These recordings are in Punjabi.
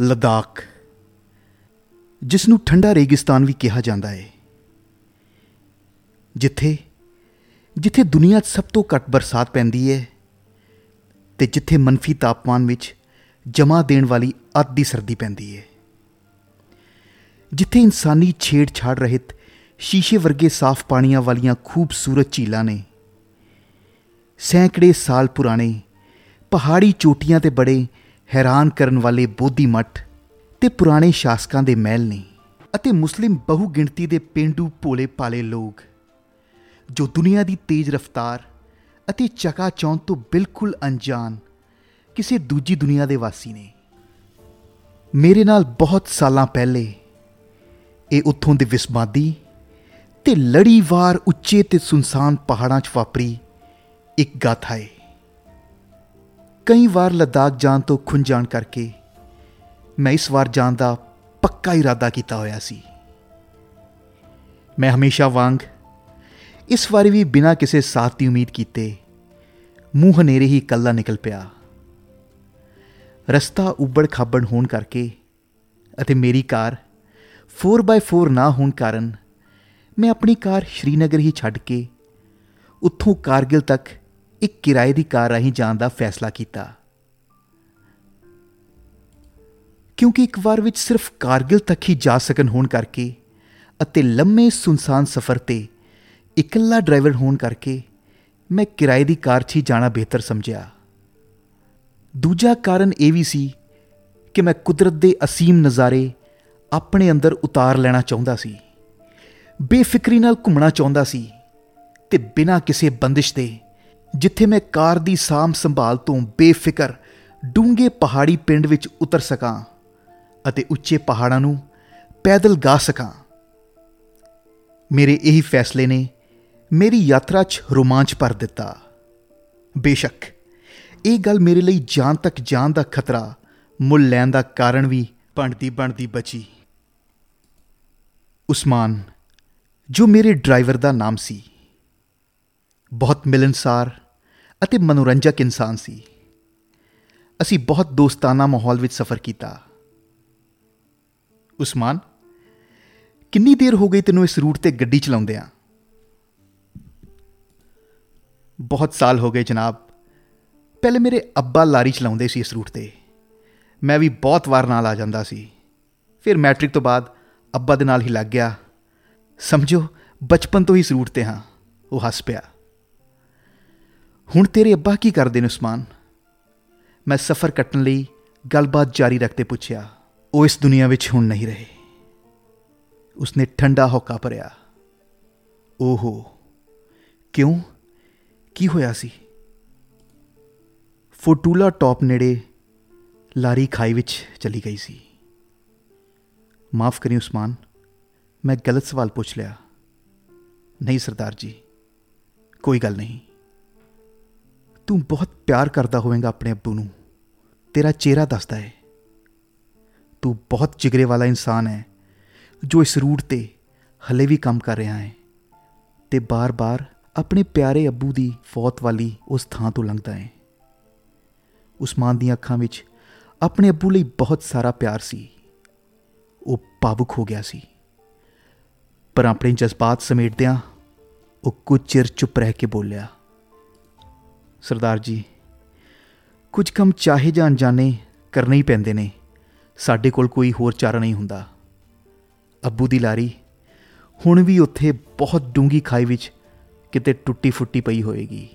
ਲਦਾਖ ਜਿਸ ਨੂੰ ਠੰਡਾ ਰੇਗਿਸਤਾਨ ਵੀ ਕਿਹਾ ਜਾਂਦਾ ਹੈ ਜਿੱਥੇ ਜਿੱਥੇ ਦੁਨੀਆ 'ਚ ਸਭ ਤੋਂ ਘੱਟ ਬਰਸਾਤ ਪੈਂਦੀ ਹੈ ਤੇ ਜਿੱਥੇ ਮੰਫੀ ਤਾਪਮਾਨ ਵਿੱਚ ਜਮਾ ਦੇਣ ਵਾਲੀ ਅੱਧ ਦੀ ਸਰਦੀ ਪੈਂਦੀ ਹੈ ਜਿੱਥੇ ਇਨਸਾਨੀ ਛੇੜਛਾੜ ਰਹਿਤ ਸ਼ੀਸ਼ੇ ਵਰਗੇ ਸਾਫ਼ ਪਾਣੀਆਂ ਵਾਲੀਆਂ ਖੂਬਸੂਰਤ ਝੀਲਾਂ ਨੇ, ਸੈਂਕੜੇ ਸਾਲ ਪੁਰਾਣੇ ਪਹਾੜੀ ਚੋਟੀਆਂ ਤੇ ਬੜੇ ਹੈਰਾਨ ਕਰਨ ਵਾਲੇ ਬੋਧੀ ਮੱਠ ਤੇ ਪੁਰਾਣੇ ਸ਼ਾਸਕਾਂ ਦੇ ਮਹਿਲ ਨੇ ਅਤੇ ਮੁਸਲਿਮ ਬਹੁ ਗਿਣਤੀ ਦੇ ਪਿੰਡੂ ਭੋਲੇ ਪਾਲੇ ਲੋਕ, ਜੋ ਦੁਨੀਆ ਦੀ ਤੇਜ਼ ਰਫ਼ਤਾਰ ਅਤੇ ਚਕਾਚੌਂਧ ਤੋਂ ਬਿਲਕੁਲ ਅਣਜਾਣ ਕਿਸੇ ਦੂਜੀ ਦੁਨੀਆ ਦੇ ਵਾਸੀ ਨੇ। ਮੇਰੇ ਨਾਲ ਬਹੁਤ ਸਾਲਾਂ ਪਹਿਲੇ ਇਹ ਉੱਥੋਂ ਦੇ ਵਿਸਮਾਦੀ ਤੇ ਲੜੀਵਾਰ ਉੱਚੇ ਤੇ ਸੁਨਸਾਨ ਪਹਾੜਾਂ 'ਚ ਵਾਪਰੀ ਇੱਕ ਗਾਥਾ ਹੈ ਕਈ ਵਾਰ ਲਦਾਖ ਜਾਣ ਤੋਂ ਖੁੰਝ ਜਾਣ ਕਰਕੇ ਮੈਂ ਇਸ ਵਾਰ ਜਾਣ ਦਾ ਪੱਕਾ ਇਰਾਦਾ ਕੀਤਾ ਹੋਇਆ ਸੀ। ਮੈਂ ਹਮੇਸ਼ਾ ਵਾਂਗ ਇਸ ਵਾਰੀ ਵੀ ਬਿਨਾਂ ਕਿਸੇ ਸਾਥ ਦੀ ਉਮੀਦ ਕੀਤੇ ਮੂੰਹ ਹਨੇਰੇ ਹੀ ਕੱਲਾ ਨਿਕਲ ਪਿਆ। ਰਸਤਾ ਉੱਬੜ ਖਾਬੜ ਹੋਣ ਕਰਕੇ ਅਤੇ ਮੇਰੀ ਕਾਰ 4x4 ਨਾ ਹੋਣ ਕਾਰਨ ਮੈਂ ਆਪਣੀ ਕਾਰ ਸ਼੍ਰੀਨਗਰ ਹੀ ਛੱਡ ਕੇ ਉੱਥੋਂ ਕਾਰਗਿਲ ਤੱਕ ਇੱਕ ਕਿਰਾਏ ਦੀ ਕਾਰ ਰਾਹੀਂ ਜਾਣ ਦਾ ਫੈਸਲਾ ਕੀਤਾ। ਕਿਉਂਕਿ ਇੱਕ ਵਾਰ ਵਿੱਚ ਸਿਰਫ ਕਾਰਗਿਲ ਤੱਕ ਹੀ ਜਾ ਸਕਣ ਹੋਣ ਕਰਕੇ ਅਤੇ ਲੰਮੇ ਸੁਨਸਾਨ ਸਫ਼ਰ ਤੇ ਇਕੱਲਾ ਡਰਾਈਵਰ ਹੋਣ ਕਰਕੇ ਮੈਂ ਕਿਰਾਏ ਦੀ ਕਾਰ 'ਚ ਹੀ ਜਾਣਾ ਬਿਹਤਰ ਸਮਝਿਆ। ਦੂਜਾ ਕਾਰਨ ਇਹ ਵੀ ਸੀ ਕਿ ਮੈਂ ਕੁਦਰਤ ਦੇ ਅਸੀਮ ਨਜ਼ਾਰੇ ਆਪਣੇ ਅੰਦਰ ਉਤਾਰ ਲੈਣਾ ਚਾਹੁੰਦਾ ਸੀ। ਬੇਫਿਕਰੀ ਨਾਲ ਘੁੰਮਣਾ ਚਾਹੁੰਦਾ ਸੀ ਤੇ ਬਿਨਾਂ ਕਿਸੇ ਬੰਦਿਸ਼ ਦੇ ਜਿੱਥੇ ਮੈਂ ਕਾਰ ਦੀ ਸਾਮ ਸੰਭਾਲ ਤੋਂ ਬੇਫਿਕਰ ਡੂੰਘੇ ਪਹਾੜੀ ਪਿੰਡ ਵਿੱਚ ਉਤਰ ਸਕਾਂ ਅਤੇ ਉੱਚੇ ਪਹਾੜਾਂ ਨੂੰ ਪੈਦਲ ਗਾ ਸਕਾਂ। ਮੇਰੇ ਇਹੀ ਫੈਸਲੇ ਨੇ ਮੇਰੀ ਯਾਤਰਾ 'ਚ ਰੋਮਾਂਚ ਭਰ ਦਿੱਤਾ। ਬੇਸ਼ੱਕ, ਇਹ ਗੱਲ ਮੇਰੇ ਲਈ ਜਾਨ ਤੱਕ ਜਾਨ ਦਾ ਖਤਰਾ, ਮੁੱਲ ਲੈਣ ਦਾ ਕਾਰਨ ਵੀ ਬਣਦੀ ਬਣਦੀ ਬਚੀ। ਉਸਮਾਨ, ਜੋ ਮੇਰੇ ਡਰਾਈਵਰ ਦਾ ਨਾਮ ਸੀ ਬਹੁਤ ਮਿਲਨਸਾਰ ਅਤੇ ਮਨੋਰੰਜਕ ਇਨਸਾਨ ਸੀ। ਅਸੀਂ ਬਹੁਤ ਦੋਸਤਾਨਾ ਮਾਹੌਲ ਵਿੱਚ ਸਫ਼ਰ ਕੀਤਾ। ਉਸਮਾਨ, ਕਿੰਨੀ ਦੇਰ ਹੋ ਗਈ ਤੈਨੂੰ ਇਸ ਰੂਟ ਤੇ ਗੱਡੀ ਚਲਾਉਂਦਿਆਂ? ਬਹੁਤ ਸਾਲ ਹੋ ਗਏ ਜਨਾਬ। ਪਹਿਲੇ ਮੇਰੇ ਅੱਬਾ ਲਾਰੀ ਚਲਾਉਂਦੇ ਸੀ ਇਸ ਰੂਟ ਤੇ। ਮੈਂ ਵੀ ਬਹੁਤ ਵਾਰ ਨਾਲ ਆ ਜਾਂਦਾ ਸੀ। ਫਿਰ ਮੈਟ੍ਰਿਕ ਤੋਂ ਬਾਅਦ ਅੱਬਾ ਦੇ ਨਾਲ ਹੀ ਲੱਗ ਗਿਆ। ਸਮਝੋ, ਬਚਪਨ ਤੋਂ ਹੀ ਇਸ ਰੂਟ ਤੇ ਹਾਂ, ਉਹ ਹੱਸ ਪਿਆ। ਹੁਣ ਤੇਰੇ ਅੱਬਾ ਕੀ ਕਰਦੇ ਨੇ ਉਸਮਾਨ? ਮੈਂ ਸਫ਼ਰ ਕੱਟਣ ਲਈ ਗੱਲਬਾਤ ਜਾਰੀ ਰੱਖਦੇ ਪੁੱਛਿਆ, ਉਹ ਇਸ ਦੁਨੀਆ ਵਿੱਚ ਹੁਣ ਨਹੀਂ ਰਹੇ। ਉਸਨੇ ਠੰਡਾ ਹੋਕਾ ਭਰਿਆ। ਓਹੋ, ਕਿਉਂ? ਕੀ ਹੋਇਆ ਸੀ? ਫੋਟੂਲਾ ਟਾਪ ਨੇੜੇ ਲਾਰੀ ਖਾਈ ਵਿੱਚ ਚਲੀ ਗਈ ਸੀ। ਮਾਫ ਕਰੀ ਉਸਮਾਨ, ਮੈਂ ਗਲਤ ਸਵਾਲ ਪੁੱਛ ਲਿਆ। ਨਹੀਂ ਸਰਦਾਰ ਜੀ, ਕੋਈ ਗੱਲ ਨਹੀਂ। ਤੂੰ ਬਹੁਤ ਪਿਆਰ ਕਰਦਾ ਹੋਵੇਂਗਾ ਆਪਣੇ ਅੱਬੂ ਨੂੰ। ਤੇਰਾ ਚਿਹਰਾ ਦੱਸਦਾ ਹੈ। ਤੂੰ ਬਹੁਤ ਜਿਗਰੇ ਵਾਲਾ ਇਨਸਾਨ ਹੈ, ਜੋ ਇਸ ਰੂਟ ਤੇ ਹਲੇ ਵੀ ਕੰਮ ਕਰ ਰਿਹਾ ਹੈ ਤੇ ਬਾਰ-ਬਾਰ ਆਪਣੇ ਪਿਆਰੇ ਅੱਬੂ ਦੀ ਫੌਤ ਵਾਲੀ ਉਸ ਥਾਂ ਤੋਂ ਲੰਘਦਾ ਹੈ। ਉਸਮਾਨ ਦੀਆਂ ਅੱਖਾਂ ਵਿੱਚ ਆਪਣੇ ਅੱਬੂ ਲਈ ਬਹੁਤ ਸਾਰਾ ਪਿਆਰ ਸੀ। ਉਹ ਪਾਵੁਕ ਹੋ ਗਿਆ ਸੀ। ਪਰ ਆਪਣੇ ਜਜ਼ਬਾਤ ਸਮੇਟਦਿਆਂ ਉਹ ਕੁਝ ਚਿਰ ਚੁੱਪ ਰਹਿ ਕੇ ਬੋਲਿਆ ਸਰਦਾਰ ਜੀ, ਕੁਝ ਕੰਮ ਚਾਹੇ ਜਾਂ ਅਣਜਾਣੇ ਕਰਨੇ ਹੀ ਪੈਂਦੇ ਨੇ। ਸਾਡੇ ਕੋਲ ਕੋਈ ਹੋਰ ਚਾਰਾ ਨਹੀਂ ਹੁੰਦਾ। ਅੱਬੂ ਦੀ ਲਾਰੀ ਹੁਣ ਵੀ ਉੱਥੇ ਬਹੁਤ ਡੂੰਗੀ ਖਾਈ ਵਿੱਚ ਕਿਤੇ ਟੁੱਟੀ ਫੁੱਟੀ ਪਈ ਹੋਏਗੀ।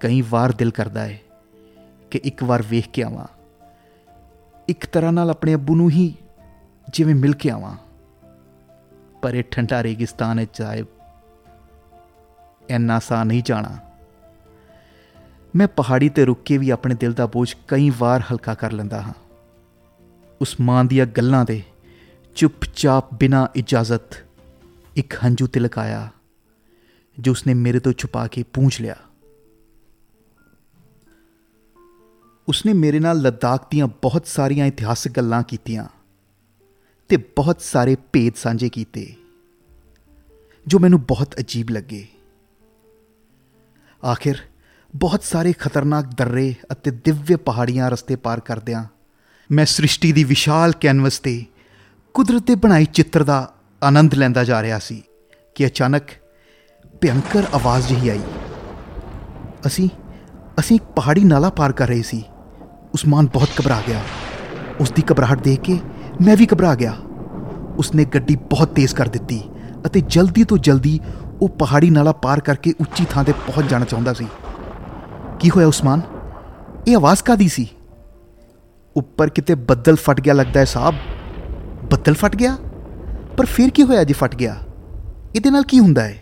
ਕਈ ਵਾਰ ਦਿਲ ਕਰਦਾ ਹੈ ਕਿ ਇੱਕ ਵਾਰ ਵੇਖ ਕੇ ਆਵਾਂ। ਇੱਕ ਤਰ੍ਹਾਂ ਨਾਲ ਆਪਣੇ ਅੱਬੂ ਨੂੰ ਹੀ ਜਿਵੇਂ ਮਿਲ ਕੇ ਆਵਾਂ। ਪਰ ਇਹ ਠੰਡਾ ਰੇਗਿਸਤਾਨ ਹੈ ਚਾਹੇ ਇੰਨਾ ਸਾ ਨਹੀਂ ਜਾਣਾ। ਮੈਂ ਪਹਾੜੀ ਤੇ ਰੁੱਕ ਕੇ ਵੀ ਆਪਣੇ ਦਿਲ ਦਾ ਬੋਝ ਕਈ ਵਾਰ ਹਲਕਾ ਕਰ ਲੈਂਦਾ ਹਾਂ। ਉਸਮਾਨ ਦੀਆਂ ਗੱਲਾਂ ਦੇ ਚੁੱਪਚਾਪ ਬਿਨਾ ਇਜਾਜ਼ਤ ਇੱਕ ਹੰਝੂ ਤਿਲਕ ਆਇਆ, ਜੋ ਉਸਨੇ ਮੇਰੇ ਤੋਂ ਛੁਪਾ ਕੇ ਪੂੰਛ ਲਿਆ। ਉਸਨੇ ਮੇਰੇ ਨਾਲ ਲੱਦਾਖ ਦੀਆਂ ਬਹੁਤ ਸਾਰੀਆਂ ਇਤਿਹਾਸਕ ਗੱਲਾਂ ਕੀਤੀਆਂ ਤੇ ਬਹੁਤ ਸਾਰੇ ਭੇਦ ਸਾਂਝੇ ਕੀਤੇ, ਜੋ ਮੈਨੂੰ ਬਹੁਤ ਅਜੀਬ ਲੱਗੇ। ਆਖਿਰ ਬਹੁਤ ਸਾਰੇ ਖਤਰਨਾਕ ਦਰਰੇ ਅਤੇ ਦਿਵਯ ਪਹਾੜੀਆਂ ਰਸਤੇ ਪਾਰ ਕਰਦਿਆਂ ਮੈਂ ਸ੍ਰਿਸ਼ਟੀ ਦੀ ਵਿਸ਼ਾਲ ਕੈਨਵਸ ਤੇ ਕੁਦਰਤ ਦੇ ਬਣਾਈ ਚਿੱਤਰ ਦਾ ਆਨੰਦ ਲੈਂਦਾ ਜਾ ਰਿਹਾ ਸੀ ਕਿ ਅਚਾਨਕ ਭਿਆਨਕ ਆਵਾਜ਼ ਜਿਹੀ ਆਈ। ਅਸੀਂ ਅਸੀਂ ਇੱਕ ਪਹਾੜੀ ਨਾਲਾ ਪਾਰ ਕਰ ਰਹੇ ਸੀ। ਉਸਮਾਨ ਬਹੁਤ ਘਬਰਾ ਗਿਆ। ਉਸ ਦੀ ਘਬਰਾਹਟ ਦੇਖ ਕੇ ਮੈਂ ਵੀ ਘਬਰਾ ਗਿਆ। ਉਸਨੇ ਗੱਡੀ ਬਹੁਤ ਤੇਜ਼ ਕਰ ਦਿੱਤੀ ਅਤੇ ਜਲਦੀ ਤੋਂ ਜਲਦੀ ਉਹ ਪਹਾੜੀ ਨਾਲਾ ਪਾਰ ਕਰਕੇ ਉੱਚੀ ਥਾਂ ਤੇ ਪਹੁੰਚ ਜਾਣਾ ਚਾਹੁੰਦਾ ਸੀ। ਕੀ ਹੋਇਆ ਉਸਮਾਨ? ਇਹ ਆਵਾਜ਼ ਕਾਦੀ ਸੀ? ਉੱਪਰ ਕਿਤੇ ਬੱਦਲ ਫਟ ਗਿਆ ਲੱਗਦਾ ਹੈ ਸਾਹਿਬ ਬੱਦਲ ਫਟ ਗਿਆ? ਪਰ ਫਿਰ ਕੀ ਹੋਇਆ ਜੀ ਫਟ ਗਿਆ? ਇਹਦੇ ਨਾਲ ਕੀ ਹੁੰਦਾ ਹੈ?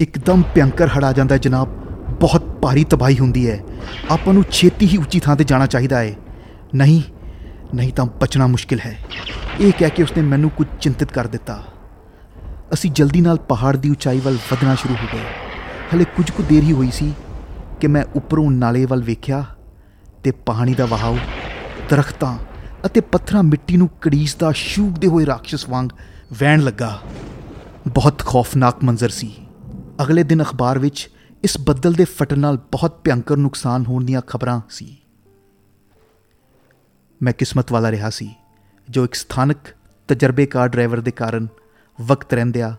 ਇੱਕਦਮ ਭਿਆਨਕ ਹੜ ਆ ਜਾਂਦਾ ਹੈ ਜਨਾਬ। ਬਹੁਤ ਭਾਰੀ ਤਬਾਹੀ ਹੁੰਦੀ ਹੈ। ਆਪਾਂ ਨੂੰ ਛੇਤੀ ਹੀ ਉੱਚੀ ਥਾਂ ਤੇ ਜਾਣਾ ਚਾਹੀਦਾ ਹੈ। ਨਹੀਂ ਨਹੀਂ ਤਾਂ ਬਚਣਾ ਮੁਸ਼ਕਿਲ ਹੈ। ਇਹ ਕਹਿ ਕੇ ਉਸਨੇ ਮੈਨੂੰ ਕੁਝ ਚਿੰਤਿਤ ਕਰ ਦਿੱਤਾ। ਅਸੀਂ ਜਲਦੀ ਨਾਲ ਪਹਾੜ ਦੀ ਉਚਾਈ ਵੱਲ ਵਧਣਾ ਸ਼ੁਰੂ ਹੋ ਗਏ। ਹਲੇ ਕੁਝ ਕੁ ਦੇਰ ਹੀ ਹੋਈ ਸੀ। ਕਿ ਮੈਂ ਉੱਪਰੋਂ ਨਾਲੇ ਵੱਲ ਵੇਖਿਆ ਤੇ ਪਾਣੀ ਦਾ ਵਹਾਅ, ਦਰਖਤਾਂ ਅਤੇ ਪੱਥਰਾਂ ਮਿੱਟੀ ਨੂੰ ਕੜੀਸਦਾ ਸ਼ੂਕਦੇ ਹੋਏ ਰਾਖਸ਼ ਵਾਂਗ ਵਹਿਣ ਲੱਗਾ। ਬਹੁਤ ਖੌਫਨਾਕ ਮੰਜ਼ਰ ਸੀ। ਅਗਲੇ ਦਿਨ ਅਖਬਾਰ ਵਿੱਚ ਇਸ ਬੱਦਲ ਦੇ ਫਟਣ ਨਾਲ ਬਹੁਤ ਭਿਆਨਕ ਨੁਕਸਾਨ ਹੋਣ ਦੀਆਂ ਖਬਰਾਂ ਸੀ। ਮੈਂ ਕਿਸਮਤ ਵਾਲਾ ਰਿਹਾ ਸੀ, ਜੋ ਇੱਕ ਸਥਾਨਕ ਤਜਰਬੇਕਾਰ ਡਰਾਈਵਰ ਦੇ ਕਾਰਨ ਵਕਤ ਰਹਿੰਦਿਆਂ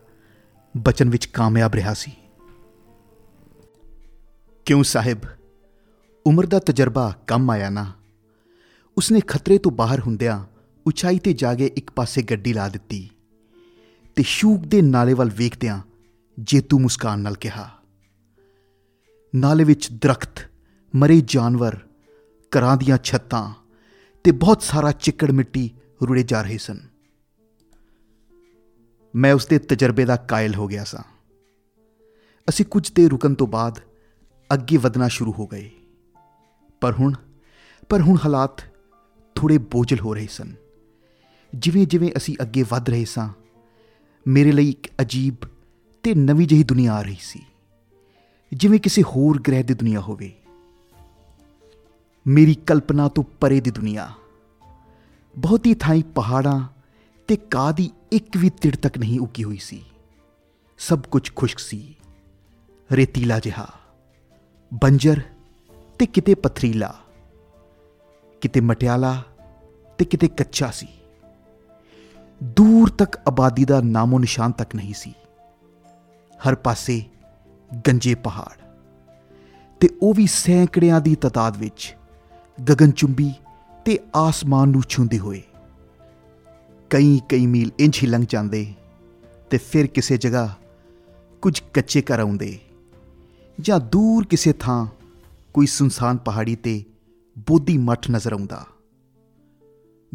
ਬਚਨ ਵਿੱਚ ਕਾਮਯਾਬ ਰਿਹਾ ਸੀ। ਕਿਉਂ ਸਾਹਿਬ? ਉਮਰ ਦਾ ਤਜਰਬਾ ਕੰਮ ਆਇਆ ਨਾ। ਉਸਨੇ ਖਤਰੇ ਤੋਂ ਬਾਹਰ ਹੁੰਦਿਆਂ ਉਚਾਈ ਤੇ ਜਾ ਕੇ ਇੱਕ ਪਾਸੇ ਗੱਡੀ ਲਾ ਦਿੱਤੀ ਤੇ ਸ਼ੂਕ ਦੇ ਨਾਲੇ ਵੱਲ ਵੇਖਦਿਆਂ ਜੇਤੂ ਮੁਸਕਾਨ ਨਾਲ ਕਿਹਾ, ਨਾਲੇ ਵਿੱਚ ਦਰਖਤ, ਮਰੇ ਜਾਨਵਰ, ਘਰਾਂ ਦੀਆਂ ਛੱਤਾਂ ਤੇ ਬਹੁਤ ਸਾਰਾ ਚਿੱਕੜ ਮਿੱਟੀ ਰੁੜੇ ਜਾ ਰਹੇ ਸਨ। ਮੈਂ ਉਸ ਦੇ ਤਜਰਬੇ ਦਾ ਕਾਇਲ ਹੋ ਗਿਆ ਸਾਂ। ਅਸੀਂ ਕੁਝ ਦੇਰ ਰੁਕਣ ਤੋਂ ਬਾਅਦ ਅੱਗੇ ਵਧਣਾ ਸ਼ੁਰੂ ਹੋ ਗਏ। ਪਰ ਹੁਣ ਪਰ ਹੁਣ ਹਾਲਾਤ ਥੋੜੇ ਬੋਝਲ ਹੋ ਰਹੇ ਸਨ। ਜਿਵੇਂ ਜਿਵੇਂ ਅਸੀਂ ਅੱਗੇ ਵਧ ਰਹੇ ਸਾਂ, ਮੇਰੇ ਲਈ ਇੱਕ ਅਜੀਬ ਤੇ ਨਵੀਂ ਜਿਹੀ ਦੁਨੀਆ ਆ ਰਹੀ ਸੀ। ਜਿਵੇਂ ਕਿਸੇ ਹੋਰ ਗ੍ਰਹਿ ਦੀ ਦੁਨੀਆ ਹੋਵੇ। ਮੇਰੀ ਕਲਪਨਾ ਤੋਂ ਪਰੇ ਦੀ ਦੁਨੀਆ। ਬਹੁਤੀ ਥਾਈਂ ਪਹਾੜਾਂ ਤੇ ਕਾਂ ਦੀ ਇੱਕ ਵੀ ਤਿੜ ਤੱਕ ਨਹੀਂ ਉੱਗੀ ਹੋਈ ਸੀ। ਸਭ ਕੁਝ ਖੁਸ਼ਕ ਸੀ। ਰੇਤੀਲਾ ਜਿਹਾ। ਬੰਜਰ ਤੇ ਕਿਤੇ ਪਥਰੀਲਾ, ਕਿਤੇ ਮਟਿਆਲਾ ਤੇ ਕਿਤੇ ਕੱਚਾ ਸੀ। ਦੂਰ ਤੱਕ ਆਬਾਦੀ ਦਾ ਨਾਮੋ ਨਿਸ਼ਾਨ ਤੱਕ ਨਹੀਂ ਸੀ। ਹਰ ਪਾਸੇ ਗੰਜੇ ਪਹਾੜ ਤੇ ਉਹ ਵੀ ਸੈਂਕੜਿਆਂ ਦੀ ਤਦਾਦ ਵਿੱਚ ਗਗਨਚੁੰਬੀ ਤੇ ਆਸਮਾਨ ਨੂੰ ਛੂੰਦੇ ਹੋਏ। ਕਈ ਕਈ ਮੀਲ ਇੰਚ ਹੀ ਲੰਘ ਜਾਂਦੇ ਤੇ ਫਿਰ ਕਿਸੇ ਜਗ੍ਹਾ ਕੁਝ ਕੱਚੇ ਘਰ ਆਉਂਦੇ। ਜਾਂ ਦੂਰ ਕਿਸੇ ਥਾਂ ਕੋਈ ਸੁਨਸਾਨ ਪਹਾੜੀ ਤੇ ਬੋਧੀ ਮੱਠ ਨਜ਼ਰ ਆਉਂਦਾ।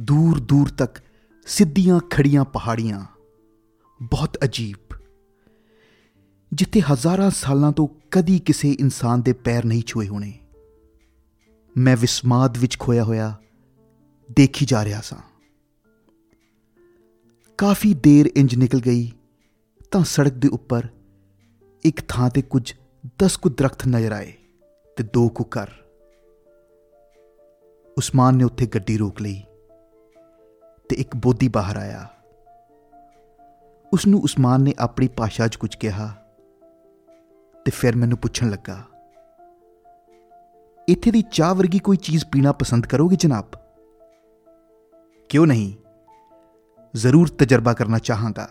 ਦੂਰ ਦੂਰ ਤੱਕ ਸਿੱਧੀਆਂ ਖੜੀਆਂ ਪਹਾੜੀਆਂ। ਬਹੁਤ ਅਜੀਬ। ਜਿੱਥੇ ਹਜ਼ਾਰਾਂ ਸਾਲਾਂ ਤੋਂ ਕਦੀ ਕਿਸੇ ਇਨਸਾਨ ਦੇ ਪੈਰ ਨਹੀਂ ਛੂਏ ਹੋਣੇ। ਮੈਂ ਵਿਸਮਾਦ ਵਿੱਚ ਖੋਇਆ ਹੋਇਆ ਦੇਖੀ ਜਾ ਰਿਹਾ ਸਾਂ। ਕਾਫੀ ਦੇਰ ਇੰਜ ਨਿਕਲ ਗਈ ਤਾਂ ਸੜਕ ਦੇ ਉੱਪਰ ਇੱਕ ਥਾਂ ਤੇ ਕੁਝ 10 ਕੁ ਦਰਖਤ ਨਜ਼ਰ ਆਏ ਤੇ ਦੋ ਕੁ ਘਰ ਉਸਮਾਨ ਨੇ ਉੱਥੇ ਗੱਡੀ ਰੋਕ ਲਈ ਤੇ ਇੱਕ ਬੋਧੀ ਬਾਹਰ ਆਇਆ ਉਸ ਨੂੰ ਉਸਮਾਨ ਨੇ ਆਪਣੀ ਭਾਸ਼ਾ 'ਚ ਕੁਝ ਕਿਹਾ ਤੇ ਫਿਰ ਮੈਨੂੰ ਪੁੱਛਣ ਲੱਗਾ ਇੱਥੇ ਦੀ ਚਾਹ ਵਰਗੀ ਕੋਈ ਚੀਜ਼ ਪੀਣਾ ਪਸੰਦ ਕਰੋਗੇ ਜਨਾਬ ਕਿਉਂ ਨਹੀਂ ਜ਼ਰੂਰ ਤਜਰਬਾ ਕਰਨਾ ਚਾਹਾਂਗਾ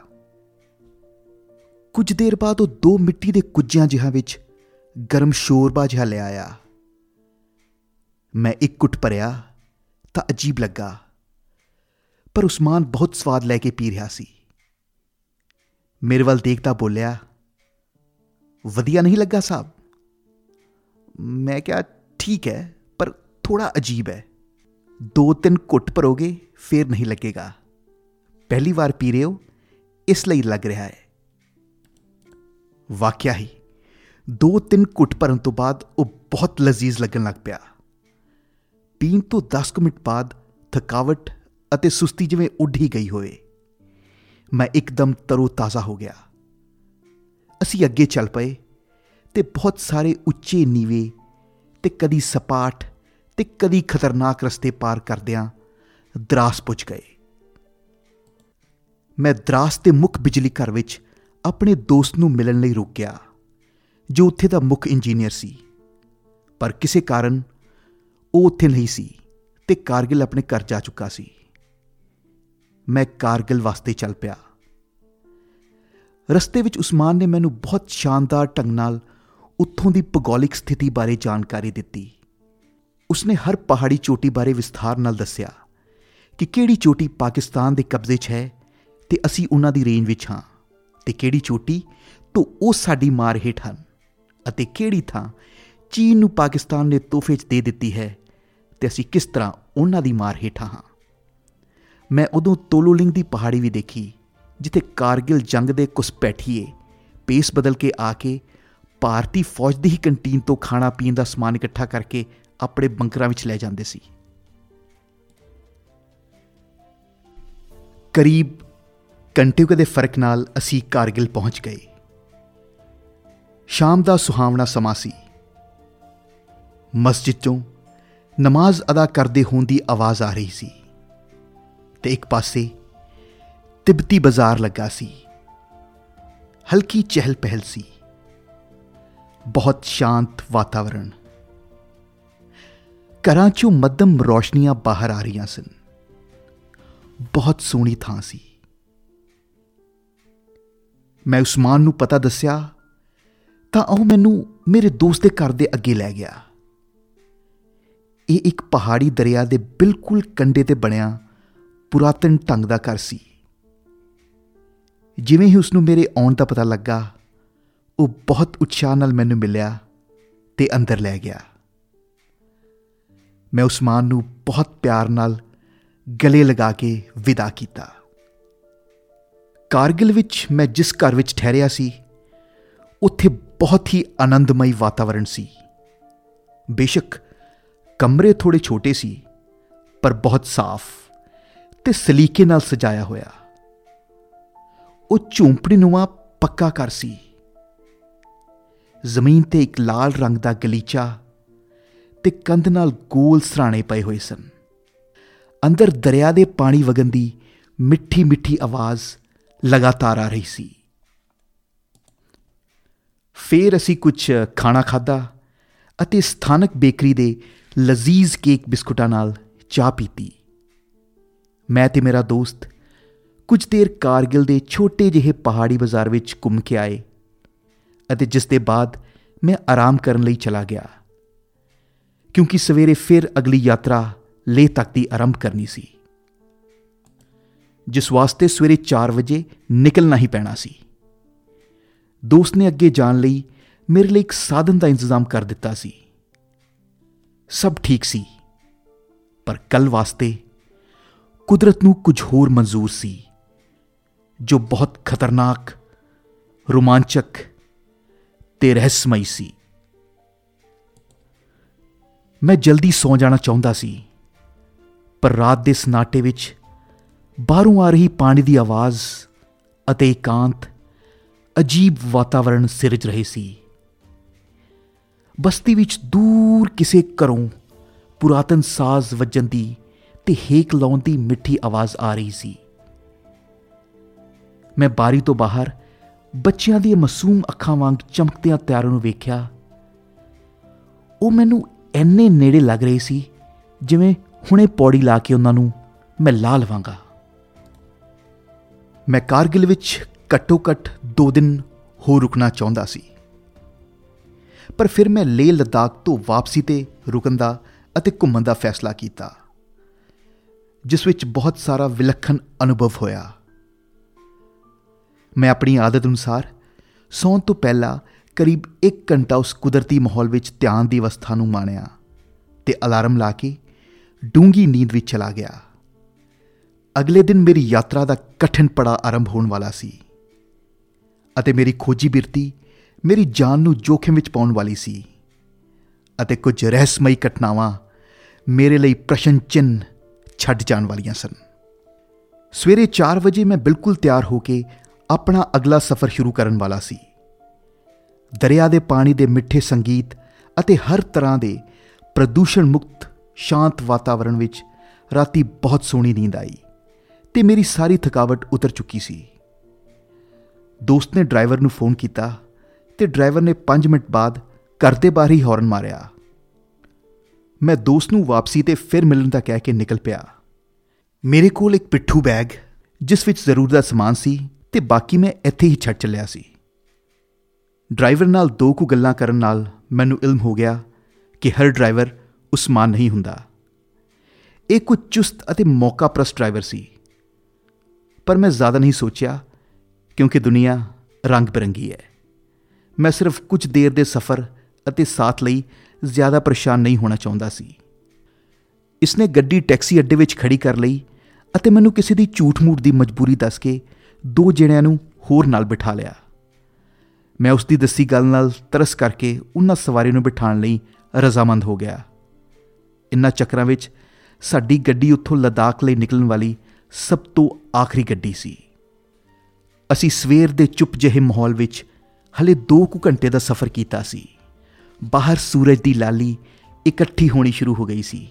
ਕੁਝ ਦੇਰ ਬਾਅਦ ਉਹ ਦੋ ਮਿੱਟੀ ਦੇ ਕੁੱਜਿਆਂ ਜਿਹਾਂ ਵਿੱਚ ਗਰਮ ਸ਼ੋਰਬਾ ਜਿਹਾ ਲੈ ਆਇਆ। ਮੈਂ ਇੱਕ ਕੁੱਟ ਭਰਿਆ ਤਾਂ ਅਜੀਬ ਲੱਗਾ, ਪਰ ਉਸਮਾਨ ਬਹੁਤ ਸਵਾਦ ਲੈ ਕੇ ਪੀ ਰਿਹਾ ਸੀ। ਮੇਰੇ ਵੱਲ ਦੇਖਦਾ ਬੋਲਿਆ, ਵਧੀਆ ਨਹੀਂ ਲੱਗਾ ਸਾਹਿਬ ਮੈਂ ਕਿਹਾ, ਠੀਕ ਹੈ, ਪਰ ਥੋੜਾ ਅਜੀਬ ਹੈ। ਦੋ ਤਿੰਨ ਘੁੱਟ ਭਰੋਗੇ, ਫੇਰ ਨਹੀਂ ਲੱਗੇਗਾ। ਪਹਿਲੀ ਵਾਰ ਪੀ ਰਹੇ ਹੋ, ਇਸ ਲਈ ਲੱਗ ਰਿਹਾ ਹੈ। ਵਾਕਿਆ ਹੀ। ਦੋ ਤਿੰਨ ਘੁੱਟ ਭਰਨ ਤੋਂ ਬਾਅਦ ਉਹ ਬਹੁਤ ਲਜ਼ੀਜ਼ ਲੱਗਣ ਲੱਗ ਪਿਆ। ਪੀਣ ਤੋਂ 10 ਮਿੰਟ ਬਾਅਦ ਥਕਾਵਟ ਅਤੇ ਸੁਸਤੀ ਜਿਵੇਂ ਉੱਡ ਹੀ ਗਈ ਹੋਵੇ। ਮੈਂ ਇੱਕਦਮ ਤਰੋ ਤਾਜ਼ਾ ਹੋ ਗਿਆ। ਅਸੀਂ ਅੱਗੇ ਚੱਲ ਪਏ ਤੇ ਬਹੁਤ ਸਾਰੇ ਉੱਚੇ ਨੀਵੇਂ ਤੇ ਕਦੀ ਸਪਾਟ ਤੇ ਕਦੀ ਖਤਰਨਾਕ ਰਸਤੇ ਪਾਰ ਕਰਦਿਆਂ ਦਰਾਸ ਪੁੱਜ ਗਏ। ਮੈਂ ਦਰਾਸ ਦੇ ਮੁੱਖ ਬਿਜਲੀ ਘਰ ਵਿੱਚ ਆਪਣੇ ਦੋਸਤ ਨੂੰ ਮਿਲਣ ਲਈ ਰੁਕ ਗਿਆ ਜੋ ਉੱਥੇ ਦਾ ਮੁੱਖ ਇੰਜੀਨੀਅਰ ਸੀ। ਪਰ ਕਿਸੇ ਕਾਰਨ ਉਹ ਉੱਥੇ ਨਹੀਂ ਸੀ ਤੇ ਕਾਰਗਿਲ ਆਪਣੇ ਘਰ ਜਾ ਚੁੱਕਾ ਸੀ। ਮੈਂ ਕਾਰਗਿਲ ਵਾਸਤੇ ਚੱਲ ਪਿਆ। ਰਸਤੇ ਵਿੱਚ ਉਸਮਾਨ ਨੇ ਮੈਨੂੰ ਬਹੁਤ ਸ਼ਾਨਦਾਰ ਢੰਗ ਨਾਲ ਉੱਥੋਂ ਦੀ ਭੂਗੋਲਿਕ ਸਥਿਤੀ ਬਾਰੇ ਜਾਣਕਾਰੀ ਦਿੱਤੀ। ਉਸਨੇ ਹਰ ਪਹਾੜੀ ਚੋਟੀ ਬਾਰੇ ਵਿਸਥਾਰ ਨਾਲ ਦੱਸਿਆ ਕਿ ਕਿਹੜੀ ਚੋਟੀ ਪਾਕਿਸਤਾਨ ਦੇ ਕਬਜ਼ੇ 'ਚ ਹੈ ਤੇ ਅਸੀਂ ਉਹਨਾਂ ਦੀ ਰੇਂਜ ਵਿੱਚ ਹਾਂ। ਤੇ ਕਿਹੜੀ ਚੋਟੀ? ਤੋਂ ਉਹ ਸਾਡੀ ਮਾਰ ਹੇਠ ਹਨ। ਅਤੇ ਕਿਹੜੀ ਥਾਂ? ਚੀਨ ਨੂੰ ਪਾਕਿਸਤਾਨ ਨੇ ਤੋਹਫੇ 'ਚ ਦੇ ਦਿੱਤੀ ਹੈ। ਤੇ ਅਸੀਂ ਕਿਸ ਤਰ੍ਹਾਂ ਉਹਨਾਂ ਦੀ ਮਾਰ ਹੇਠਾਂ ਹਾਂ? ਮੈਂ ਉਦੋਂ ਤੋਲੋਲਿੰਗ ਦੀ ਪਹਾੜੀ ਵੀ ਦੇਖੀ, ਜਿੱਥੇ ਕਾਰਗਿਲ ਜੰਗ ਦੇ ਕੁਸਪੈਠੀਏ ਪੇਸ ਬਦਲ ਕੇ ਆ ਕੇ ਭਾਰਤੀ ਫੌਜ ਦੀ ਹੀ ਕੰਟੀਨ ਤੋਂ ਖਾਣਾ ਪੀਣ ਦਾ ਸਮਾਨ ਇਕੱਠਾ ਕਰਕੇ ਆਪਣੇ ਬੰਕਰਾਂ ਵਿੱਚ ਲੈ ਜਾਂਦੇ ਸੀ। ਕਰੀਬ ਘੰਟੇ ਦੇ ਫ਼ਰਕ ਨਾਲ ਅਸੀਂ ਕਾਰਗਿਲ ਪਹੁੰਚ ਗਏ। ਸ਼ਾਮ ਦਾ ਸੁਹਾਵਣਾ ਸਮਾਂ ਸੀ। ਮਸਜਿਦ ਤੋਂ ਨਮਾਜ਼ ਅਦਾ ਕਰਦੇ ਹੋਣ ਦੀ ਆਵਾਜ਼ ਆ ਰਹੀ ਸੀ ਤੇ ਇੱਕ ਪਾਸੇ ਤਿਬਤੀ ਬਾਜ਼ਾਰ ਲੱਗਾ ਸੀ। ਹਲਕੀ ਚਹਿਲ ਪਹਿਲ ਸੀ। ਬਹੁਤ ਸ਼ਾਂਤ ਵਾਤਾਵਰਣ। ਘਰਾਂ ਚੋਂ ਮੱਧਮ ਰੋਸ਼ਨੀਆਂ ਬਾਹਰ ਆ ਰਹੀਆਂ ਸਨ। ਬਹੁਤ ਸੋਹਣੀ ਥਾਂ ਸੀ। ਮੈਂ ਉਸਮਾਨ ਨੂੰ ਪਤਾ ਦੱਸਿਆ, ਤਾਂ ਉਹ ਮੈਨੂੰ ਮੇਰੇ ਦੋਸਤ ਦੇ ਘਰ ਦੇ ਅੱਗੇ ਲੈ ਗਿਆ। ਇਹ ਇੱਕ ਪਹਾੜੀ ਦਰਿਆ ਦੇ ਬਿਲਕੁਲ ਕੰਢੇ ਤੇ ਬਣਿਆ ਪੁਰਾਤਨ ਢੰਗ ਦਾ ਘਰ ਸੀ। ਜਿਵੇਂ ਹੀ ਉਸ ਨੂੰ ਮੇਰੇ ਆਉਣ ਦਾ ਪਤਾ ਲੱਗਾ, ਉਹ ਬਹੁਤ ਉਤਸ਼ਾਹ ਨਾਲ ਮੈਨੂੰ ਮਿਲਿਆ ਤੇ ਅੰਦਰ ਲੈ ਗਿਆ। ਮੈਂ ਉਸਮਾਨ ਨੂੰ ਬਹੁਤ ਪਿਆਰ ਨਾਲ ਗਲੇ ਲਗਾ ਕੇ ਵਿਦਾ ਕੀਤਾ। ਕਾਰਗਿਲ ਵਿੱਚ ਮੈਂ ਜਿਸ ਘਰ ਵਿੱਚ ਠਹਿਰਿਆ ਸੀ, ਉੱਥੇ ਬਹੁਤ ਹੀ ਆਨੰਦਮਈ ਵਾਤਾਵਰਣ ਸੀ। ਬੇਸ਼ੱਕ ਕਮਰੇ ਥੋੜੇ ਛੋਟੇ ਸੀ, ਪਰ ਬਹੁਤ ਸਾਫ਼ ਤੇ ਸਲੀਕੇ ਨਾਲ ਸਜਾਇਆ ਹੋਇਆ। ਉਹ ਝੂੰਪੜੀ ਨੂੰਆ ਪੱਕਾ ਘਰ ਸੀ। ਜ਼ਮੀਨ ਤੇ ਇੱਕ ਲਾਲ ਰੰਗ ਦਾ ਗਲੀਚਾ ਤੇ ਕੰਧ ਨਾਲ ਗੋਲ ਸਰਾਣੇ ਪਏ ਹੋਏ ਸਨ। ਅੰਦਰ ਦਰਿਆ ਦੇ ਪਾਣੀ ਵਗਣ ਦੀ ਮਿੱਠੀ ਮਿੱਠੀ ਆਵਾਜ਼ ਲਗਾਤਾਰ ਆ ਰਹੀ ਸੀ। ਫੇਰ ਅਸੀਂ ਕੁਝ ਖਾਣਾ ਖਾਦਾ ਅਤੇ ਸਥਾਨਕ ਬੇਕਰੀ ਦੇ ਲਜ਼ੀਜ਼ ਕੇਕ ਬਿਸਕੁਟਾਂ ਨਾਲ ਚਾਹ ਪੀਤੀ। ਮੈਂ ਤੇ ਮੇਰਾ ਦੋਸਤ ਕੁਝ ਦੇਰ ਕਾਰਗਿਲ ਦੇ ਛੋਟੇ ਜਿਹੇ ਪਹਾੜੀ ਬਾਜ਼ਾਰ ਵਿੱਚ ਘੁੰਮ ਕੇ ਆਏ ਅਤੇ ਜਿਸ ਦੇ ਬਾਅਦ ਮੈਂ ਆਰਾਮ ਕਰਨ ਲਈ ਚਲਾ ਗਿਆ, ਕਿਉਂਕਿ ਸਵੇਰੇ ਫਿਰ ਅਗਲੀ ਯਾਤਰਾ ਲੇਹ ਤੱਕ ਦੀ ਆਰੰਭ ਕਰਨੀ ਸੀ। ਜਿਸ ਵਾਸਤੇ ਸਵੇਰੇ 4 ਵਜੇ ਨਿਕਲਣਾ ਹੀ ਪੈਣਾ ਸੀ। ਦੋਸਤ ਨੇ ਅੱਗੇ ਜਾਣ ਲਈ ਮੇਰੇ ਲਈ ਇੱਕ ਸਾਧਨ ਦਾ ਇੰਤਜ਼ਾਮ ਕਰ ਦਿੱਤਾ ਸੀ। ਸਭ ਠੀਕ ਸੀ, ਪਰ ਕੱਲ ਵਾਸਤੇ ਕੁਦਰਤ ਨੂੰ ਕੁਝ ਹੋਰ ਮਨਜ਼ੂਰ ਸੀ, ਜੋ ਬਹੁਤ ਖਤਰਨਾਕ, ਰੋਮਾਂਚਕ ਤੇ ਰਹੱਸਮਈ ਸੀ। ਮੈਂ ਜਲਦੀ ਸੌ ਜਾਣਾ ਚਾਹੁੰਦਾ ਸੀ, ਪਰ ਰਾਤ ਦੇ ਸਨਾਟੇ ਵਿੱਚ ਬਾਹਰੋਂ ਆ ਰਹੀ ਪਾਣੀ ਦੀ ਆਵਾਜ਼ ਅਤੇ ਇਕਾਂਤ ਅਜੀਬ ਵਾਤਾਵਰਣ ਸਿਰਜ ਰਹੇ ਸੀ। ਬਸਤੀ ਵਿੱਚ ਦੂਰ ਕਿਸੇ ਘਰੋਂ ਪੁਰਾਤਨ ਸਾਜ਼ ਵੱਜਣ ਦੀ ਤੇ ਹੇਕ ਲਾਉਣ ਦੀ ਮਿੱਠੀ ਆਵਾਜ਼ ਆ ਰਹੀ ਸੀ। ਮੈਂ ਬਾਰੀ ਤੋਂ ਬਾਹਰ ਬੱਚਿਆਂ ਦੀਆਂ ਮਾਸੂਮ ਅੱਖਾਂ ਵਾਂਗ ਚਮਕਦਿਆਂ ਤਿਆਰਾਂ ਨੂੰ ਵੇਖਿਆ। ਉਹ ਮੈਨੂੰ ਐਨੇ ਨੇੜੇ ਲੱਗ ਰਹੀ ਸੀ ਜਿਵੇਂ ਹੁਣੇ ਪੌੜੀ ਲਾ ਕੇ ਉਹਨਾਂ ਨੂੰ ਮੈਂ ਲਾ ਲਵਾਂਗਾ। ਮੈਂ ਕਾਰਗਿਲ ਵਿੱਚ ਘੱਟੋ-ਘੱਟ 2 ਦਿਨ ਹੋ ਰੁਕਣਾ ਚਾਹੁੰਦਾ ਸੀ। ਪਰ ਫਿਰ ਮੈਂ ਲੇਹ ਲਦਾਖ ਤੋਂ ਵਾਪਸੀ ਤੇ ਰੁਕਣ ਦਾ ਅਤੇ ਘੁੰਮਣ ਦਾ ਫੈਸਲਾ ਕੀਤਾ, ਜਿਸ ਵਿੱਚ ਬਹੁਤ ਸਾਰਾ ਵਿਲੱਖਣ ਅਨੁਭਵ ਹੋਇਆ। ਮੈਂ ਆਪਣੀ ਆਦਤ ਅਨੁਸਾਰ ਸੌਣ ਤੋਂ ਪਹਿਲਾਂ ਕਰੀਬ 1 ਘੰਟਾ ਉਸ ਕੁਦਰਤੀ ਮਾਹੌਲ ਵਿੱਚ ਧਿਆਨ ਦੀ ਅਵਸਥਾ ਨੂੰ ਮਾਣਿਆ ਤੇ ਅਲਾਰਮ ਲਾ ਕੇ ਡੂੰਗੀ ਨੀਂਦ ਵਿੱਚ ਚਲਾ ਗਿਆ। ਅਗਲੇ ਦਿਨ ਮੇਰੀ ਯਾਤਰਾ ਦਾ ਕਠਿਨ ਪੜਾ ਆਰੰਭ ਹੋਣ ਵਾਲਾ ਸੀ ਅਤੇ ਮੇਰੀ ਖੋਜੀ ਬਿਰਤੀ ਮੇਰੀ ਜਾਨ ਨੂੰ ਜੋਖਮ ਵਿੱਚ ਪਾਉਣ ਵਾਲੀ ਸੀ ਅਤੇ ਕੁਝ ਰਹਿਸਮਈ ਘਟਨਾਵਾਂ ਮੇਰੇ ਲਈ ਪ੍ਰਸ਼ਨ ਚਿੰਨ ਛੱਡ ਜਾਣ ਵਾਲੀਆਂ ਸਨ। ਸਵੇਰੇ 4 ਵਜੇ ਮੈਂ ਬਿਲਕੁਲ ਤਿਆਰ ਹੋ ਕੇ ਆਪਣਾ ਅਗਲਾ ਸਫ਼ਰ ਸ਼ੁਰੂ ਕਰਨ ਵਾਲਾ ਸੀ। ਦਰਿਆ ਦੇ ਪਾਣੀ ਦੇ ਮਿੱਠੇ ਸੰਗੀਤ ਅਤੇ ਹਰ ਤਰ੍ਹਾਂ ਦੇ ਪ੍ਰਦੂਸ਼ਣ ਮੁਕਤ, ਸ਼ਾਂਤ ਵਾਤਾਵਰਣ ਵਿੱਚ ਰਾਤੀ ਬਹੁਤ ਸੋਹਣੀ ਨੀਂਦ ਆਈ। ਤੇ ਮੇਰੀ ਸਾਰੀ ਥਕਾਵਟ ਉਤਰ ਚੁੱਕੀ ਸੀ। ਦੋਸਤ ਨੇ ਡਰਾਈਵਰ ਨੂੰ ਫੋਨ ਕੀਤਾ ਤੇ ਡਰਾਈਵਰ ਨੇ 5 ਮਿੰਟ ਬਾਅਦ ਘਰ ਦੇ ਬਾਹਰ ਹੀ ਹਾਰਨ ਮਾਰਿਆ। ਮੈਂ ਦੋਸਤ ਨੂੰ ਵਾਪਸੀ ਤੇ ਫਿਰ ਮਿਲਣ ਦਾ ਕਹਿ ਕੇ ਨਿਕਲ ਪਿਆ। ਮੇਰੇ ਕੋਲ ਇੱਕ ਪਿੱਠੂ ਬੈਗ, ਜਿਸ ਵਿੱਚ ਜ਼ਰੂਰ ਦਾ ਸਮਾਨ ਸੀ ਤੇ ਬਾਕੀ ਮੈਂ ਇੱਥੇ ਹੀ ਛੱਡ ਚੱਲਿਆ ਸੀ। ਡਰਾਈਵਰ ਨਾਲ ਦੋ ਕੁ ਗੱਲਾਂ ਕਰਨ ਨਾਲ ਮੈਨੂੰ ਇਲਮ ਹੋ ਗਿਆ ਕਿ ਹਰ ਡਰਾਈਵਰ ਉਸਮਾਨ ਨਹੀਂ ਹੁੰਦਾ। ਇਹ ਕੁਝ ਚੁਸਤ ਅਤੇ ਮੌਕਾ ਪ੍ਰਸ ਡਰਾਈਵਰ ਸੀ। ਪਰ ਮੈਂ ਜ਼ਿਆਦਾ ਨਹੀਂ ਸੋਚਿਆ, ਕਿਉਂਕਿ ਦੁਨੀਆ ਰੰਗ ਬਰੰਗੀ ਹੈ। ਮੈਂ ਸਿਰਫ ਕੁਝ ਦੇਰ ਦੇ ਸਫ਼ਰ ਅਤੇ ਸਾਥ ਲਈ ਜ਼ਿਆਦਾ ਪਰੇਸ਼ਾਨ ਨਹੀਂ ਹੋਣਾ ਚਾਹੁੰਦਾ ਸੀ। ਇਸਨੇ ਗੱਡੀ ਟੈਕਸੀ ਅੱਡੇ ਵਿੱਚ ਖੜੀ ਕਰ ਲਈ ਅਤੇ ਮੈਨੂੰ ਕਿਸੇ ਦੀ ਝੂਠ-ਮੂਠ ਦੀ ਮਜਬੂਰੀ ਦੱਸ ਕੇ ਦੋ ਜਣਿਆਂ ਨੂੰ ਹੋਰ ਨਾਲ ਬਿਠਾ ਲਿਆ। ਮੈਂ ਉਸ ਦੀ ਦੱਸੀ ਗੱਲ ਨਾਲ ਤਰਸ ਕਰਕੇ ਉਹਨਾਂ ਸਵਾਰੀ ਨੂੰ ਬਿਠਾਉਣ ਲਈ ਰਜ਼ਾਮੰਦ ਹੋ ਗਿਆ। ਇੰਨਾ ਚੱਕਰਾਂ ਵਿੱਚ ਸਾਡੀ ਗੱਡੀ ਉੱਥੋਂ ਲਦਾਖ ਲਈ ਨਿਕਲਣ ਵਾਲੀ ਸਭ ਤੋਂ ਆਖਰੀ ਗੱਡੀ ਸੀ। ਅਸੀਂ ਸਵੇਰ ਦੇ ਚੁੱਪ ਜਿਹੇ ਮਾਹੌਲ ਵਿੱਚ ਹਲੇ 2 ਕੁ ਘੰਟੇ ਦਾ ਸਫ਼ਰ ਕੀਤਾ ਸੀ। ਬਾਹਰ ਸੂਰਜ ਦੀ ਲਾਲੀ ਇਕੱਠੀ ਹੋਣੀ ਸ਼ੁਰੂ ਹੋ ਗਈ ਸੀ।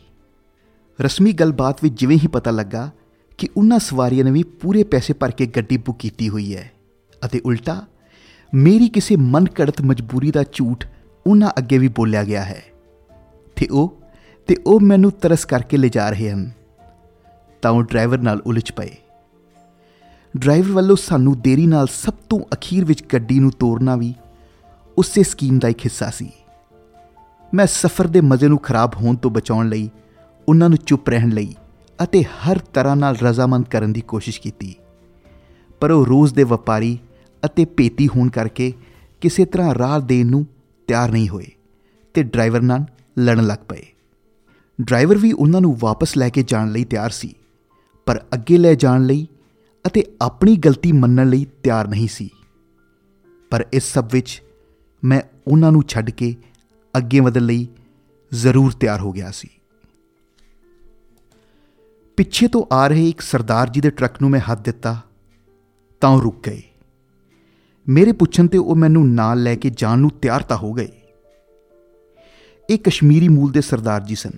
ਰਸਮੀ ਗੱਲਬਾਤ ਵਿੱਚ ਜਿਵੇਂ ਹੀ ਪਤਾ ਲੱਗਾ ਕਿ ਉਹਨਾਂ ਸਵਾਰੀਆਂ ਨੇ ਵੀ ਪੂਰੇ ਪੈਸੇ ਭਰ ਕੇ ਗੱਡੀ ਬੁੱਕ ਕੀਤੀ ਹੋਈ ਹੈ ਅਤੇ ਉਲਟਾ, ਮੇਰੀ ਕਿਸੇ ਮਨ ਕੜਤ ਮਜਬੂਰੀ ਦਾ ਝੂਠ ਉਹਨਾਂ ਅੱਗੇ ਵੀ ਬੋਲਿਆ ਗਿਆ ਹੈ। ਤੇ ਉਹ ਤੇ ਉਹ ਮੈਨੂੰ ਤਰਸ ਕਰਕੇ ਲੈ ਜਾ ਰਹੇ ਹਨ। ਤਾਂ ਉਹ ਡਰਾਈਵਰ ਨਾਲ ਉਲਝ ਪਏ। ਡਰਾਈਵਰ ਵੱਲੋਂ ਸਾਨੂੰ ਦੇਰੀ ਨਾਲ ਸਭ ਤੋਂ ਅਖੀਰ ਵਿੱਚ ਗੱਡੀ ਨੂੰ ਤੋੜਨਾ ਵੀ ਉਸੇ ਸਕੀਮ ਦਾ ਇੱਕ ਹਿੱਸਾ ਸੀ। ਮੈਂ ਸਫ਼ਰ ਦੇ ਮਜ਼ੇ ਨੂੰ ਖਰਾਬ ਹੋਣ ਤੋਂ ਬਚਾਉਣ ਲਈ ਉਹਨਾਂ ਨੂੰ ਚੁੱਪ ਰਹਿਣ ਲਈ ਅਤੇ ਹਰ ਤਰ੍ਹਾਂ ਨਾਲ ਰਜ਼ਾਮੰਦ ਕਰਨ ਦੀ ਕੋਸ਼ਿਸ਼ ਕੀਤੀ। ਪਰ ਉਹ ਰੋਜ਼ ਦੇ ਵਪਾਰੀ ਅਤੇ ਪੇਤੀ ਹੋਣ ਕਰਕੇ ਕਿਸੇ ਤਰ੍ਹਾਂ ਰਾਹ ਦੇਣ ਨੂੰ ਤਿਆਰ ਨਹੀਂ ਹੋਏ ਤੇ ਡਰਾਈਵਰ ਨਾਲ ਲੜਨ ਲੱਗ ਪਏ। ਡਰਾਈਵਰ ਵੀ ਉਹਨਾਂ ਨੂੰ ਵਾਪਸ ਲੈ ਕੇ ਜਾਣ ਲਈ ਤਿਆਰ ਸੀ। ਪਰ ਅੱਗੇ ਲੈ ਜਾਣ ਲਈ ਅਤੇ ਆਪਣੀ ਗਲਤੀ ਮੰਨਣ ਲਈ ਤਿਆਰ ਨਹੀਂ ਸੀ। ਪਰ ਇਸ ਸਭ ਵਿੱਚ ਮੈਂ ਉਹਨਾਂ ਨੂੰ ਛੱਡ ਕੇ ਅੱਗੇ ਵਧਣ ਲਈ ਜ਼ਰੂਰ ਤਿਆਰ ਹੋ ਗਿਆ ਸੀ। ਪਿੱਛੇ ਤੋਂ ਆ ਰਹੇ ਇੱਕ ਸਰਦਾਰ ਜੀ ਦੇ ਟਰੱਕ ਨੂੰ ਮੈਂ ਹੱਥ ਦਿੱਤਾ ਤਾਂ ਉਹ ਰੁਕ ਗਏ। ਮੇਰੇ ਪੁੱਛਣ ਤੇ ਉਹ ਮੈਨੂੰ ਨਾਲ ਲੈ ਕੇ ਜਾਣ ਨੂੰ ਤਿਆਰ ਤਾਂ ਹੋ ਗਏ। ਇਹ ਕਸ਼ਮੀਰੀ ਮੂਲ ਦੇ ਸਰਦਾਰ ਜੀ ਸਨ।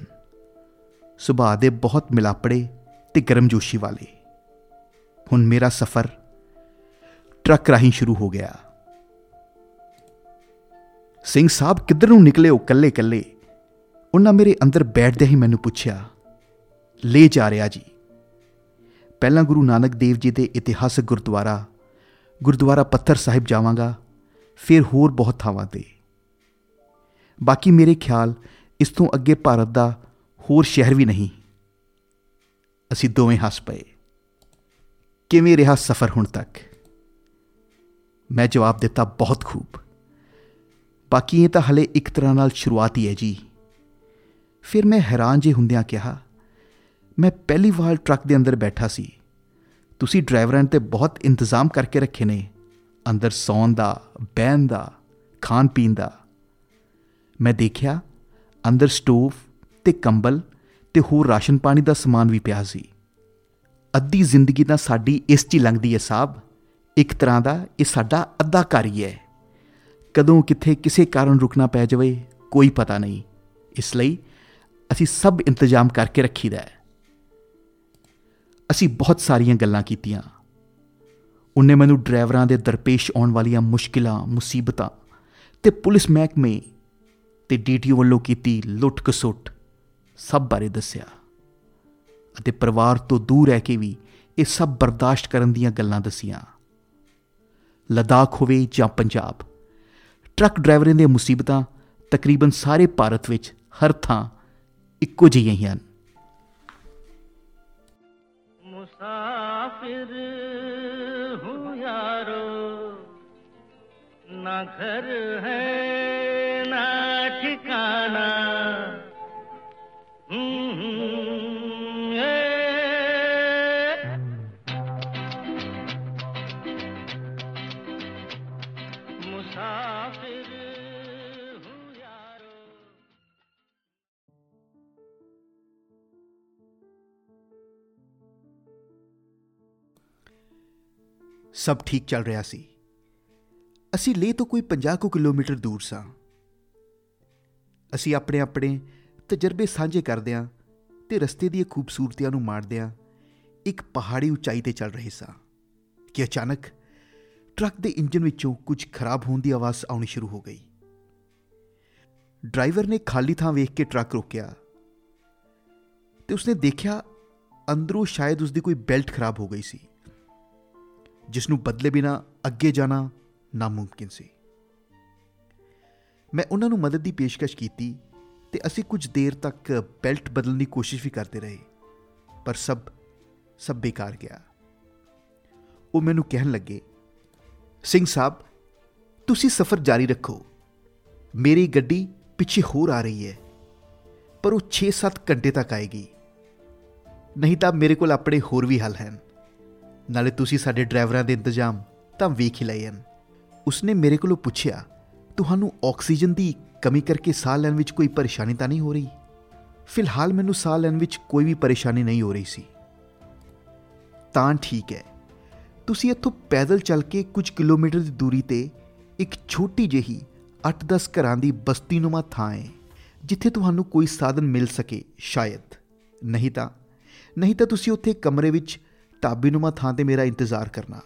ਸੁਭਾਅ ਦੇ ਬਹੁਤ ਮਿਲਾਪੜੇ ਤੇ ਗਰਮਜੋਸ਼ੀ ਵਾਲੇ ਹੁਣ ਮੇਰਾ ਸਫ਼ਰ ਟਰੱਕ ਰਾਹੀਂ ਸ਼ੁਰੂ ਹੋ ਗਿਆ ਸਿੰਘ ਸਾਹਿਬ ਕਿੱਧਰ ਨੂੰ ਨਿਕਲੇ ਹੋ ਕੱਲੇ ਕੱਲੇ ਉਹਨਾਂ ਮੇਰੇ ਅੰਦਰ ਬੈਠਦੇ ਹੀ ਮੈਨੂੰ ਪੁੱਛਿਆ ਲੈ ਜਾ ਰਿਹਾ ਜੀ ਪਹਿਲਾਂ ਗੁਰੂ ਨਾਨਕ ਦੇਵ ਜੀ ਦੇ ਇਤਿਹਾਸਕ ਗੁਰਦੁਆਰਾ ਗੁਰਦੁਆਰਾ ਪੱਥਰ ਸਾਹਿਬ ਜਾਵਾਂਗਾ ਫਿਰ ਹੋਰ ਬਹੁਤ ਥਾਵਾਂ ਤੇ ਬਾਕੀ ਮੇਰੇ ਖਿਆਲ ਇਸ ਤੋਂ ਅੱਗੇ ਭਾਰਤ ਦਾ ਹੋਰ ਸ਼ਹਿਰ ਵੀ ਨਹੀਂ ਅਸੀਂ ਦੋਵੇਂ ਹੱਸ ਪਏ। ਕਿਵੇਂ ਰਿਹਾ ਸਫ਼ਰ ਹੁਣ ਤੱਕ? ਮੈਂ ਜਵਾਬ ਦਿੱਤਾ, ਬਹੁਤ ਖੂਬ। ਬਾਕੀ ਇਹ ਤਾਂ ਹਲੇ ਇੱਕ ਤਰ੍ਹਾਂ ਨਾਲ ਸ਼ੁਰੂਆਤ ਹੀ ਹੈ ਜੀ। ਫਿਰ ਮੈਂ ਹੈਰਾਨ ਜੇ ਹੁੰਦਿਆਂ ਕਿਹਾ, ਮੈਂ ਪਹਿਲੀ ਵਾਰ ਟਰੱਕ ਦੇ ਅੰਦਰ ਬੈਠਾ ਸੀ। ਤੁਸੀਂ ਡਰਾਈਵਰਾਂ ਤੇ ਬਹੁਤ ਇੰਤਜ਼ਾਮ ਕਰਕੇ ਰੱਖੇ ਨੇ। ਅੰਦਰ ਸੌਣ ਦਾ, ਬਹਿਣ ਦਾ, ਖਾਣ ਪੀਣ ਦਾ। ਮੈਂ ਦੇਖਿਆ, ਅੰਦਰ ਸਟੋਵ ਤੇ ਕੰਬਲ ਤੇ ਹੋਰ ਰਾਸ਼ਨ ਪਾਣੀ ਦਾ ਸਮਾਨ ਵੀ ਪਿਆ ਸੀ। ਅੱਧੀ ਜ਼ਿੰਦਗੀ ਤਾਂ ਸਾਡੀ ਇਸ 'ਚ ਲੰਘਦੀ ਹੈ ਸਾਹਿਬ ਇੱਕ ਤਰ੍ਹਾਂ ਦਾ ਇਹ ਸਾਡਾ ਅੱਧਾ ਘਰ ਹੀ ਹੈ ਕਦੋਂ ਕਿੱਥੇ ਕਿਸੇ ਕਾਰਨ ਰੁਕਣਾ ਪੈ ਜਾਵੇ, ਕੋਈ ਪਤਾ ਨਹੀਂ। ਇਸ ਲਈ ਅਸੀਂ ਸਭ ਇੰਤਜ਼ਾਮ ਕਰਕੇ ਰੱਖੀਦਾ ਹੈ। ਅਸੀਂ ਬਹੁਤ ਸਾਰੀਆਂ ਗੱਲਾਂ ਕੀਤੀਆਂ। ਉਹਨੇ ਮੈਨੂੰ ਡਰਾਈਵਰਾਂ ਦੇ ਦਰਪੇਸ਼ ਆਉਣ ਵਾਲੀਆਂ ਮੁਸ਼ਕਿਲਾਂ, ਮੁਸੀਬਤਾਂ ਤੇ ਪੁਲਿਸ ਮਹਿਕਮੇ ਤੇ ਡੀਟੀਓ ਵੱਲੋਂ ਕੀਤੀ ਲੁੱਟ ਕਸੁੱਟ ਸਭ ਬਾਰੇ ਦੱਸਿਆ ਅਤੇ ਪਰਿਵਾਰ ਤੋਂ ਦੂਰ ਰਹਿ ਕੇ ਵੀ ਇਹ ਸਭ ਬਰਦਾਸ਼ਤ ਕਰਨ ਦੀਆਂ ਗੱਲਾਂ ਦਸੀਆਂ ਲਦਾਖ ਹੋਵੇ ਜਾਂ ਪੰਜਾਬ ਟਰੱਕ ਡਰਾਈਵਰਾਂ ਦੀਆਂ ਮੁਸੀਬਤਾਂ ਤਕਰੀਬਨ ਸਾਰੇ ਭਾਰਤ ਵਿੱਚ ਹਰ ਥਾਂ ਇੱਕੋ ਜਿਹੀਆਂ ਹੀ ਹਨ मुसाफिर हूँ यारो ना घर है ਸਭ ਠੀਕ ਚੱਲ ਰਿਹਾ ਸੀ। ਅਸੀਂ ਲੇ ਤੋਂ ਕੋਈ 50 ਕੁ ਕਿਲੋਮੀਟਰ ਦੂਰ ਸਾਂ। ਅਸੀਂ ਆਪਣੇ ਆਪਣੇ ਤਜਰਬੇ ਸਾਂਝੇ ਕਰਦਿਆਂ ਤੇ ਰਸਤੇ ਦੀਆਂ ਖੂਬਸੂਰਤੀਆਂ ਨੂੰ ਮਾਣਦਿਆਂ ਇੱਕ ਪਹਾੜੀ ਉਚਾਈ ਤੇ ਚੱਲ ਰਹੇ ਸਾਂ। ਕਿ ਅਚਾਨਕ ਟਰੱਕ ਦੇ ਇੰਜਨ ਵਿੱਚੋਂ ਕੁਝ ਖਰਾਬ ਹੋਣ ਦੀ ਆਵਾਜ਼ ਆਉਣੀ ਸ਼ੁਰੂ ਹੋ ਗਈ। ਡਰਾਈਵਰ ਨੇ ਖਾਲੀ ਥਾਂ ਵੇਖ ਕੇ ਟਰੱਕ ਰੋਕਿਆ ਤੇ ਉਸਨੇ ਦੇਖਿਆ ਅੰਦਰੋਂ ਸ਼ਾਇਦ ਉਸਦੀ ਕੋਈ ਬੈਲਟ ਖਰਾਬ ਹੋ ਗਈ ਸੀ। ਜਿਸ ਨੂੰ ਬਦਲੇ ਬਿਨਾ ਅੱਗੇ ਜਾਣਾ ਨਾਮੁਮਕਿਨ ਸੀ ਮੈਂ ਉਹਨਾਂ ਨੂੰ ਮਦਦ ਦੀ ਪੇਸ਼ਕਸ਼ ਕੀਤੀ ਤੇ ਅਸੀਂ ਕੁਝ ਦੇਰ ਤੱਕ ਬੈਲਟ ਬਦਲਣ ਦੀ ਕੋਸ਼ਿਸ਼ ਵੀ ਕਰਦੇ ਰਹੇ ਪਰ ਸਭ ਸਭ ਬੇਕਾਰ ਗਿਆ ਉਹ ਮੈਨੂੰ ਕਹਿਣ ਲੱਗੇ ਸਿੰਘ ਸਾਹਿਬ ਤੁਸੀਂ ਸਫ਼ਰ ਜਾਰੀ ਰੱਖੋ ਮੇਰੀ ਗੱਡੀ ਪਿੱਛੇ ਹੋਰ ਆ ਰਹੀ ਹੈ ਪਰ ਉਹ 6-7 ਘੰਟੇ ਤੱਕ ਆਏਗੀ ਨਹੀਂ ਤਾਂ ਮੇਰੇ ਕੋਲ ਆਪਣੇ ਹੋਰ ਵੀ ਹੱਲ ਹਨ ਨਾਲੇ ਤੁਸੀਂ ਸਾਡੇ ਡਰਾਈਵਰਾਂ ਦੇ ਇੰਤਜ਼ਾਮ ਤਾਂ ਵੇਖ ਹੀ ਲਏ ਹਨ। ਉਸਨੇ ਮੇਰੇ ਕੋਲੋਂ ਪੁੱਛਿਆ, ਤੁਹਾਨੂੰ ਆਕਸੀਜਨ ਦੀ ਕਮੀ ਕਰਕੇ ਸਾਹ ਲੈਣ ਵਿੱਚ ਕੋਈ ਪਰੇਸ਼ਾਨੀ ਤਾਂ ਨਹੀਂ ਹੋ ਰਹੀ? ਫਿਲਹਾਲ ਮੈਨੂੰ ਸਾਹ ਲੈਣ ਵਿੱਚ ਕੋਈ ਵੀ ਪਰੇਸ਼ਾਨੀ ਨਹੀਂ ਹੋ ਰਹੀ ਸੀ। ਤਾਂ ਠੀਕ ਹੈ। ਤੁਸੀਂ ਇੱਥੋਂ ਪੈਦਲ ਚੱਲ ਕੇ ਕੁਝ ਕਿਲੋਮੀਟਰ ਦੀ ਦੂਰੀ ਤੇ ਇੱਕ ਛੋਟੀ ਜਿਹੀ 8-10 ਘਰਾਂ ਦੀ ਬਸਤੀਨੁਮਾ ਥਾਂ ਹੈ ਜਿੱਥੇ ਤੁਹਾਨੂੰ ਕੋਈ ਸਾਧਨ ਮਿਲ ਸਕੇ, ਸ਼ਾਇਦ। ਨਹੀਂ ਤਾਂ ਨਹੀਂ ਤਾਂ ਤੁਸੀਂ ਉੱਥੇ ਕਮਰੇ ਵਿੱਚ ਢਾਬੀਨੁਮਾ ਥਾਂ ਤੇ ਮੇਰਾ ਇੰਤਜ਼ਾਰ ਕਰਨਾ।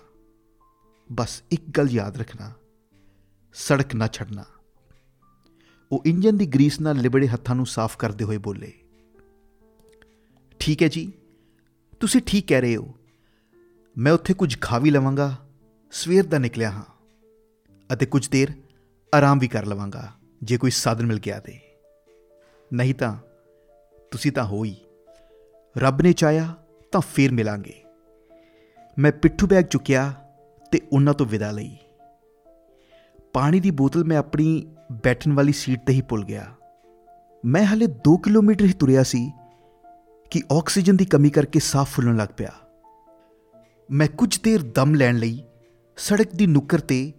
ਬਸ ਇੱਕ ਗੱਲ ਯਾਦ ਰੱਖਣਾ। ਸੜਕ ਨਾ ਛੱਡਣਾ। ਉਹ ਇੰਜਨ ਦੀ ਗਰੀਸ ਨਾਲ ਲਿਬੜੇ ਹੱਥਾਂ ਨੂੰ ਸਾਫ਼ ਕਰਦੇ ਹੋਏ ਬੋਲੇ, ਠੀਕ ਹੈ ਜੀ, ਤੁਸੀਂ ਠੀਕ ਕਹਿ ਰਹੇ ਹੋ। ਮੈਂ ਉੱਥੇ ਕੁਝ ਖਾ ਵੀ ਲਵਾਂਗਾ, ਸਵੇਰ ਦਾ ਨਿਕਲਿਆ ਹਾਂ, ਅਤੇ ਕੁਝ ਦੇਰ ਆਰਾਮ ਵੀ ਕਰ ਲਵਾਂਗਾ, ਜੇ ਕੋਈ ਸਾਧਨ ਮਿਲ ਗਿਆ ਤੇ। ਨਹੀਂ ਤਾਂ, ਤੁਸੀਂ ਤਾਂ ਹੋ ਹੀ ਰੱਬ ਨੇ ਚਾਹਿਆ ਤਾਂ ਫੇਰ ਮਿਲਾਂਗੇ। ਮੈਂ ਪਿੱਠੂ ਬੈਗ ਚੁੱਕਿਆ ਤੇ ਉਹਨਾਂ ਤੋਂ ਵਿਦਾ ਲਈ। ਪਾਣੀ ਦੀ ਬੋਤਲ ਮੈਂ ਆਪਣੀ ਬੈਠਣ ਵਾਲੀ ਸੀਟ ਤੇ ਹੀ ਭੁੱਲ ਗਿਆ। ਮੈਂ ਹਲੇ 2 ਕਿਲੋਮੀਟਰ ਹੀ ਤੁਰਿਆ ਸੀ ਕਿ ਆਕਸੀਜਨ ਦੀ ਕਮੀ ਕਰਕੇ ਸਾਹ ਫੁੱਲਣ ਲੱਗ ਪਿਆ। ਮੈਂ ਕੁਝ ਦੇਰ ਦਮ ਲੈਣ ਲਈ ਸੜਕ ਦੀ ਨੁੱਕਰ ਤੇ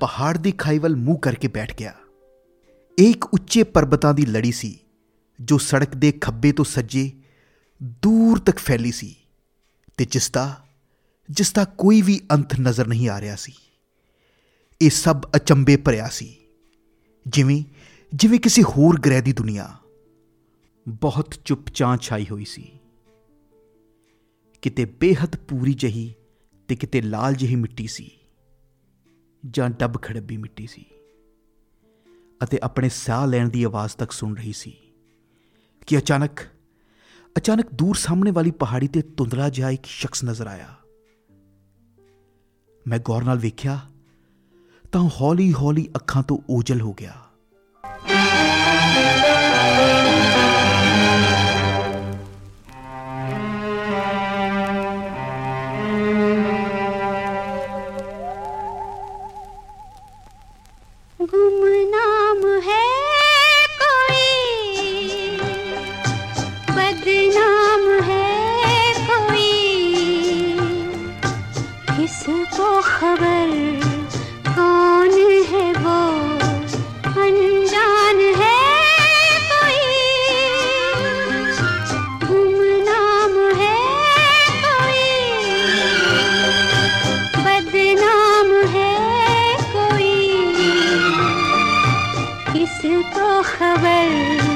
ਪਹਾੜ ਦੀ ਖਾਈ ਵੱਲ ਮੂੰਹ ਕਰਕੇ ਬੈਠ ਗਿਆ। ਇਹ ਇੱਕ ਉੱਚੇ ਪਰਬਤਾਂ ਦੀ ਲੜੀ ਸੀ, ਜੋ ਸੜਕ ਦੇ ਖੱਬੇ ਤੋਂ ਸੱਜੇ ਦੂਰ ਤੱਕ ਫੈਲੀ ਸੀ ਤੇ ਜਿਸ ਦਾ ਜਿਸ ਦਾ ਕੋਈ ਵੀ ਅੰਤ ਨਜ਼ਰ ਨਹੀਂ ਆ ਰਿਹਾ ਸੀ। ਇਹ ਸਭ ਅਚੰਬੇ ਭਰਿਆ ਸੀ। ਜਿਵੇਂ ਜਿਵੇਂ ਕਿਸੇ ਹੋਰ ਗ੍ਰਹਿ ਦੀ ਦੁਨੀਆ। ਬਹੁਤ ਚੁੱਪਚਾਂ ਛਾਈ ਹੋਈ ਸੀ। ਕਿਤੇ ਬੇਹੱਦ ਪੂਰੀ ਜਹੀ ਤੇ ਕਿਤੇ ਲਾਲ ਜਿਹੀ ਮਿੱਟੀ ਸੀ। ਜਾਂ ਡੱਬ ਖੜੱਬੀ ਮਿੱਟੀ ਸੀ। ਅਤੇ ਆਪਣੇ ਸਾਹ ਲੈਣ ਦੀ ਆਵਾਜ਼ ਤੱਕ ਸੁਣ ਰਹੀ ਸੀ ਕਿ ਅਚਾਨਕ ਅਚਾਨਕ ਦੂਰ ਸਾਹਮਣੇ ਵਾਲੀ ਪਹਾੜੀ ਤੇ ਧੁੰਦਲਾ ਜਿਹਾ ਇੱਕ ਸ਼ਖਸ ਨਜ਼ਰ ਆਇਆ। ਮੈਂ ਗੌਰ ਨਾਲ ਵੇਖਿਆ ਤਾਂ ਹੌਲੀ-ਹੌਲੀ ਅੱਖਾਂ ਤੋਂ ਓਝਲ ਹੋ ਗਿਆ। खबर कौन है वो? अनजान है कोई? गुमनाम है कोई? बदनाम है कोई? किसको खबर